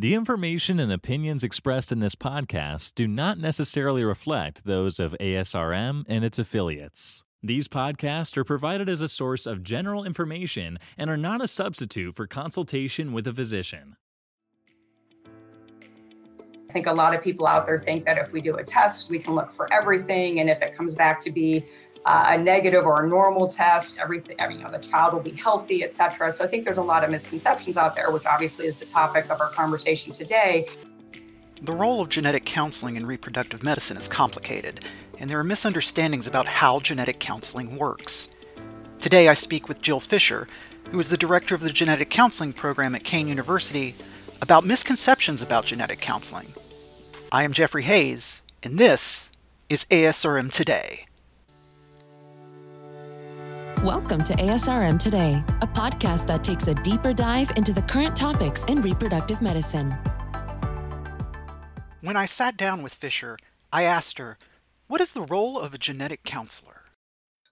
The information and opinions expressed in this podcast do not necessarily reflect those of ASRM and its affiliates. These podcasts are provided as a source of general information and are not a substitute for consultation with a physician. I think a lot of people out there think that if we do a test, we can look for everything. And if it comes back to be uh, a negative or a normal test, everything, you know, the child will be healthy, et cetera. So I think there's a lot of misconceptions out there, which obviously is the topic of our conversation today. The role of genetic counseling in reproductive medicine is complicated, and there are misunderstandings about how genetic counseling works. Today I speak with Jill Fisher, who is the director of the genetic counseling program at Kean University, about misconceptions about genetic counseling. I am Jeffrey Hayes, and this is ASRM Today. Welcome to ASRM Today, a podcast that takes a deeper dive into the current topics in reproductive medicine. When I sat down with Fisher, I asked her, What is the role of a genetic counselor?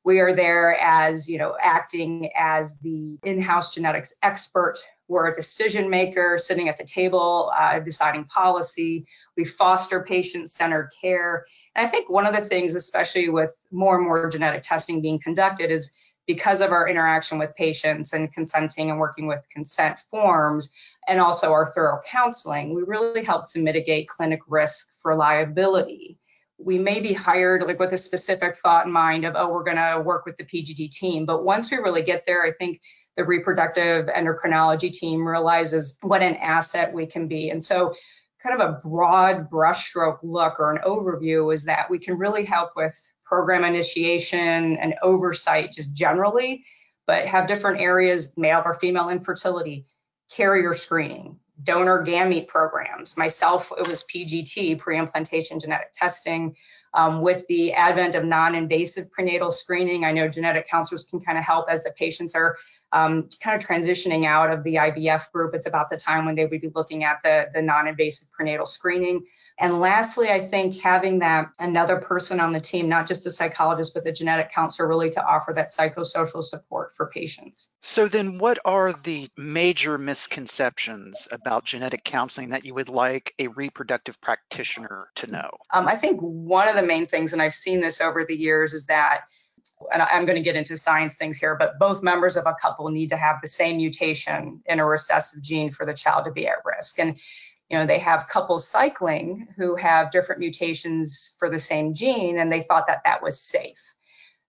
We are there as, you know, acting as the in house genetics expert. We're a decision maker sitting at the table, uh, deciding policy. We foster patient centered care. And I think one of the things, especially with more and more genetic testing being conducted, is because of our interaction with patients and consenting and working with consent forms and also our thorough counseling, we really help to mitigate clinic risk for liability. We may be hired like with a specific thought in mind of, oh, we're going to work with the PGD team. But once we really get there, I think the reproductive endocrinology team realizes what an asset we can be. And so, kind of a broad brushstroke look or an overview is that we can really help with program initiation and oversight just generally, but have different areas male or female infertility, carrier screening, donor gamete programs. Myself, it was PGT, pre implantation genetic testing. Um, with the advent of non invasive prenatal screening, I know genetic counselors can kind of help as the patients are um, kind of transitioning out of the IVF group. It's about the time when they would be looking at the, the non invasive prenatal screening. And lastly, I think having that another person on the team, not just a psychologist, but the genetic counselor, really to offer that psychosocial support for patients. So, then what are the major misconceptions about genetic counseling that you would like a reproductive practitioner to know? Um, I think one of the main things, and I've seen this over the years, is that and I'm going to get into science things here, but both members of a couple need to have the same mutation in a recessive gene for the child to be at risk. And you know they have couples cycling who have different mutations for the same gene and they thought that that was safe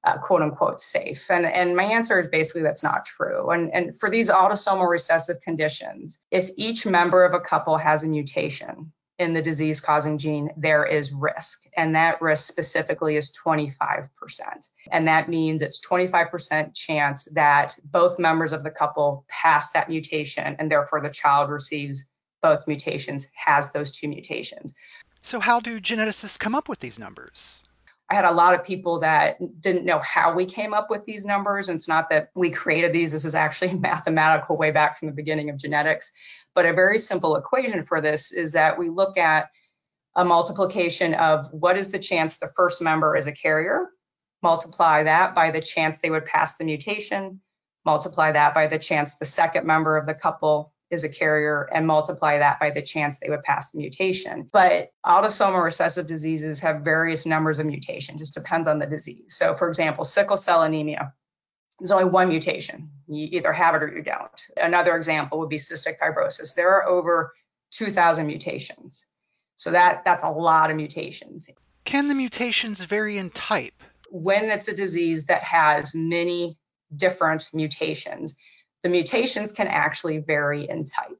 uh, quote unquote safe and and my answer is basically that's not true and and for these autosomal recessive conditions if each member of a couple has a mutation in the disease causing gene, there is risk. And that risk specifically is 25%. And that means it's 25% chance that both members of the couple pass that mutation and therefore the child receives both mutations, has those two mutations. So, how do geneticists come up with these numbers? I had a lot of people that didn't know how we came up with these numbers. And it's not that we created these, this is actually a mathematical way back from the beginning of genetics. But a very simple equation for this is that we look at a multiplication of what is the chance the first member is a carrier, multiply that by the chance they would pass the mutation, multiply that by the chance the second member of the couple is a carrier and multiply that by the chance they would pass the mutation. But autosomal recessive diseases have various numbers of mutation, just depends on the disease. So, for example, sickle cell anemia, there's only one mutation. You either have it or you don't. Another example would be cystic fibrosis. There are over 2,000 mutations. So that that's a lot of mutations. Can the mutations vary in type? When it's a disease that has many different mutations, the mutations can actually vary in type.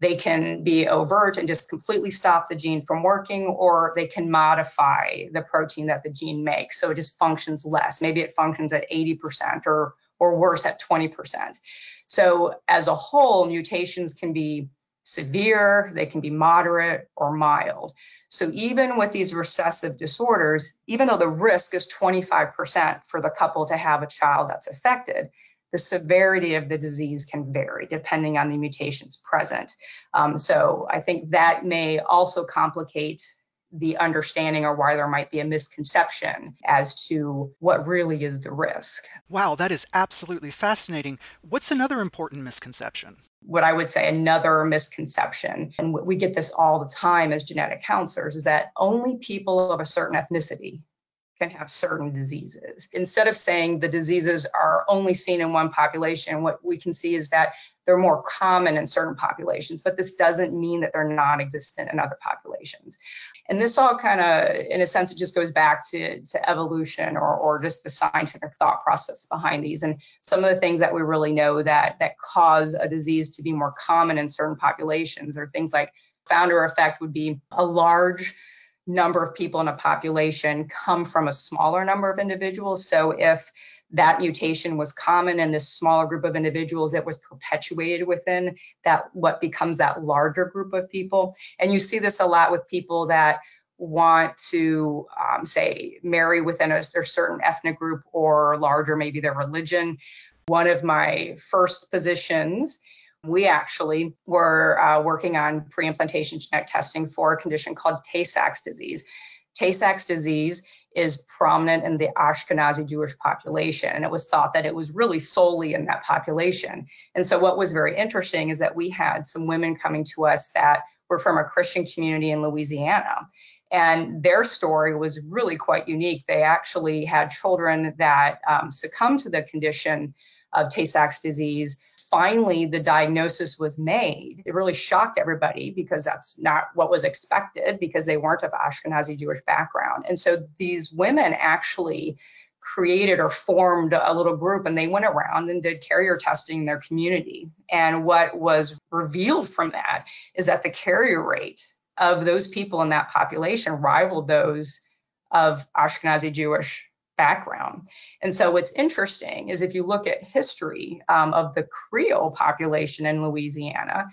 They can be overt and just completely stop the gene from working, or they can modify the protein that the gene makes. So it just functions less. Maybe it functions at 80% or, or worse at 20%. So as a whole, mutations can be severe, they can be moderate or mild. So even with these recessive disorders, even though the risk is 25% for the couple to have a child that's affected, the severity of the disease can vary depending on the mutations present. Um, so I think that may also complicate the understanding or why there might be a misconception as to what really is the risk. Wow, that is absolutely fascinating. What's another important misconception? what I would say another misconception, and we get this all the time as genetic counselors, is that only people of a certain ethnicity can have certain diseases. Instead of saying the diseases are only seen in one population, what we can see is that they're more common in certain populations, but this doesn't mean that they're non existent in other populations. And this all kind of, in a sense, it just goes back to, to evolution or, or just the scientific thought process behind these. And some of the things that we really know that, that cause a disease to be more common in certain populations are things like founder effect would be a large number of people in a population come from a smaller number of individuals. So if that mutation was common in this smaller group of individuals, it was perpetuated within that what becomes that larger group of people. And you see this a lot with people that want to um, say marry within a, a certain ethnic group or larger, maybe their religion. One of my first positions we actually were uh, working on pre-implantation genetic testing for a condition called Tay-Sachs disease. Tay-Sachs disease is prominent in the Ashkenazi Jewish population, and it was thought that it was really solely in that population. And so, what was very interesting is that we had some women coming to us that were from a Christian community in Louisiana. And their story was really quite unique. They actually had children that um, succumbed to the condition of Tay Sachs disease finally the diagnosis was made, it really shocked everybody because that's not what was expected because they weren't of Ashkenazi Jewish background. And so these women actually created or formed a little group and they went around and did carrier testing in their community. And what was revealed from that is that the carrier rate of those people in that population rivaled those of Ashkenazi Jewish background. And so, what's interesting is if you look at history um, of the Creole population in Louisiana,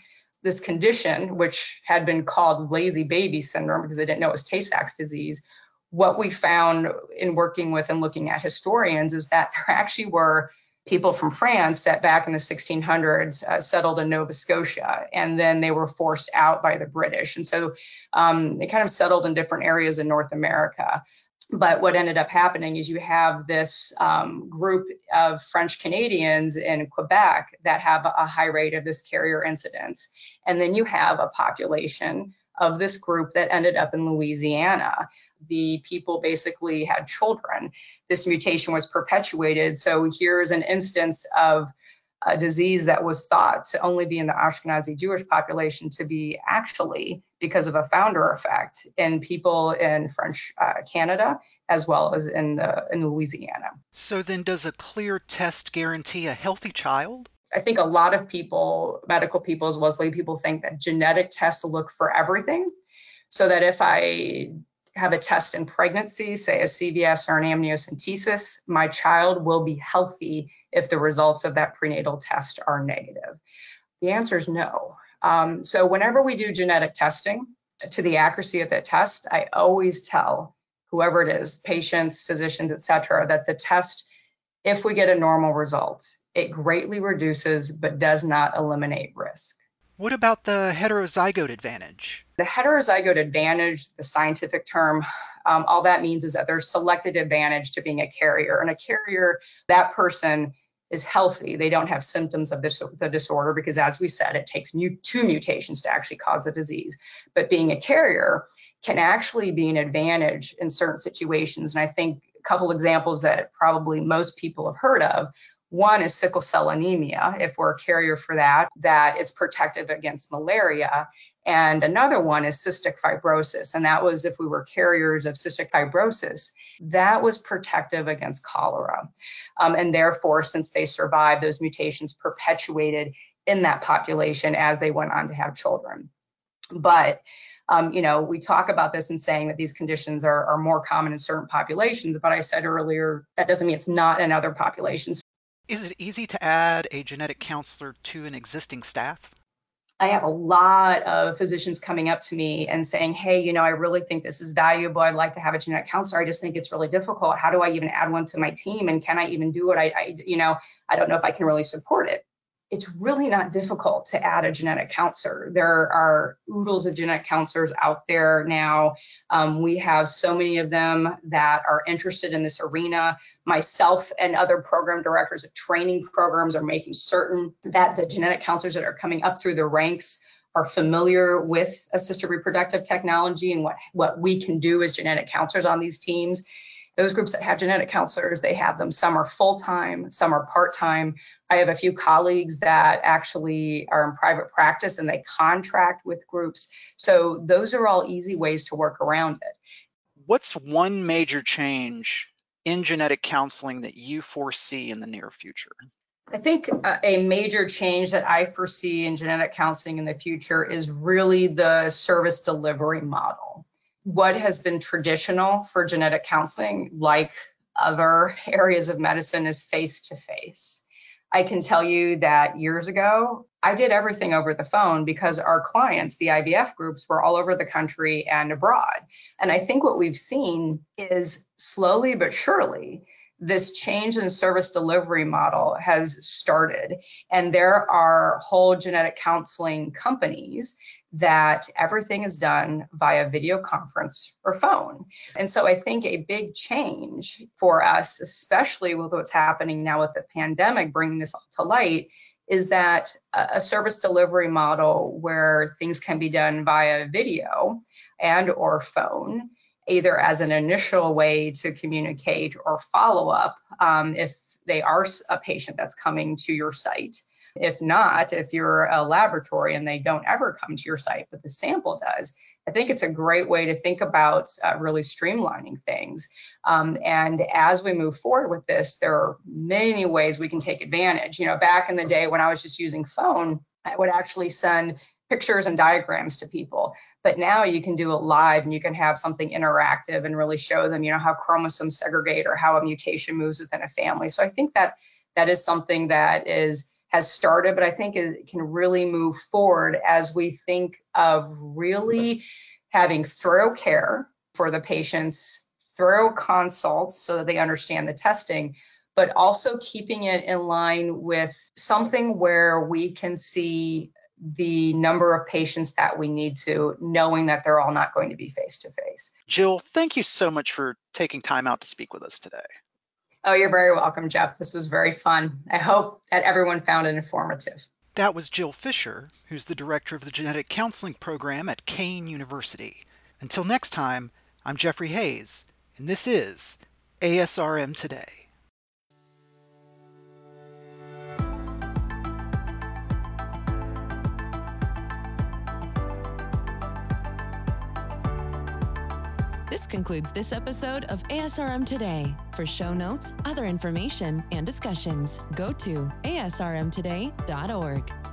this condition, which had been called lazy baby syndrome because they didn't know it was Tay Sachs disease, what we found in working with and looking at historians is that there actually were people from France that back in the 1600s uh, settled in Nova Scotia, and then they were forced out by the British. And so um, they kind of settled in different areas in North America. But what ended up happening is you have this um, group of French Canadians in Quebec that have a high rate of this carrier incidence. And then you have a population of this group that ended up in Louisiana. The people basically had children. This mutation was perpetuated. So here's an instance of a disease that was thought to only be in the Ashkenazi Jewish population to be actually because of a founder effect in people in French uh, Canada as well as in the, in Louisiana. So then, does a clear test guarantee a healthy child? I think a lot of people, medical people as well as lay people, think that genetic tests look for everything. So that if I have a test in pregnancy, say a CVS or an amniocentesis, my child will be healthy if the results of that prenatal test are negative. The answer is no. Um, so whenever we do genetic testing, to the accuracy of that test, I always tell whoever it is, patients, physicians, et cetera, that the test, if we get a normal result, it greatly reduces but does not eliminate risk. What about the heterozygote advantage? The heterozygote advantage, the scientific term, um, all that means is that there's selected advantage to being a carrier. And a carrier, that person is healthy. They don't have symptoms of this, the disorder because, as we said, it takes mu- two mutations to actually cause the disease. But being a carrier can actually be an advantage in certain situations. And I think a couple examples that probably most people have heard of one is sickle cell anemia, if we're a carrier for that, that it's protective against malaria. And another one is cystic fibrosis. And that was if we were carriers of cystic fibrosis, that was protective against cholera. Um, and therefore, since they survived, those mutations perpetuated in that population as they went on to have children. But um, you know, we talk about this and saying that these conditions are, are more common in certain populations, but I said earlier that doesn't mean it's not in other populations. Is it easy to add a genetic counselor to an existing staff? I have a lot of physicians coming up to me and saying, Hey, you know, I really think this is valuable. I'd like to have a genetic counselor. I just think it's really difficult. How do I even add one to my team? And can I even do it? I, I you know, I don't know if I can really support it. It's really not difficult to add a genetic counselor. There are oodles of genetic counselors out there now. Um, we have so many of them that are interested in this arena. Myself and other program directors of training programs are making certain that the genetic counselors that are coming up through the ranks are familiar with assisted reproductive technology and what, what we can do as genetic counselors on these teams those groups that have genetic counselors, they have them. Some are full time, some are part time. I have a few colleagues that actually are in private practice and they contract with groups. So those are all easy ways to work around it. What's one major change in genetic counseling that you foresee in the near future? I think uh, a major change that I foresee in genetic counseling in the future is really the service delivery model what has been traditional for genetic counseling, like other areas of medicine, is face to face. I can tell you that years ago, I did everything over the phone because our clients, the IVF groups, were all over the country and abroad. And I think what we've seen is slowly but surely, this change in service delivery model has started. And there are whole genetic counseling companies that everything is done via video conference or phone. And so I think a big change for us, especially with what's happening now with the pandemic, bringing this all to light, is that a service delivery model where things can be done via video and or phone either as an initial way to communicate or follow up um, if they are a patient that's coming to your site if not, if you're a laboratory and they don't ever come to your site, but the sample does, I think it's a great way to think about uh, really streamlining things. Um, and as we move forward with this, there are many ways we can take advantage. You know, back in the day when I was just using phone, I would actually send pictures and diagrams to people. But now you can do it live and you can have something interactive and really show them, you know, how chromosomes segregate or how a mutation moves within a family. So I think that that is something that is has started, but I think it can really move forward as we think of really having thorough care for the patients, thorough consults so that they understand the testing, but also keeping it in line with something where we can see the number of patients that we need to, knowing that they're all not going to be face to face. Jill, thank you so much for taking time out to speak with us today. Oh, you're very welcome, Jeff. This was very fun. I hope that everyone found it informative. That was Jill Fisher, who's the director of the genetic counseling program at Kean University. Until next time, I'm Jeffrey Hayes, and this is ASRM Today. This concludes this episode of ASRM Today. For show notes, other information, and discussions, go to asrmtoday.org.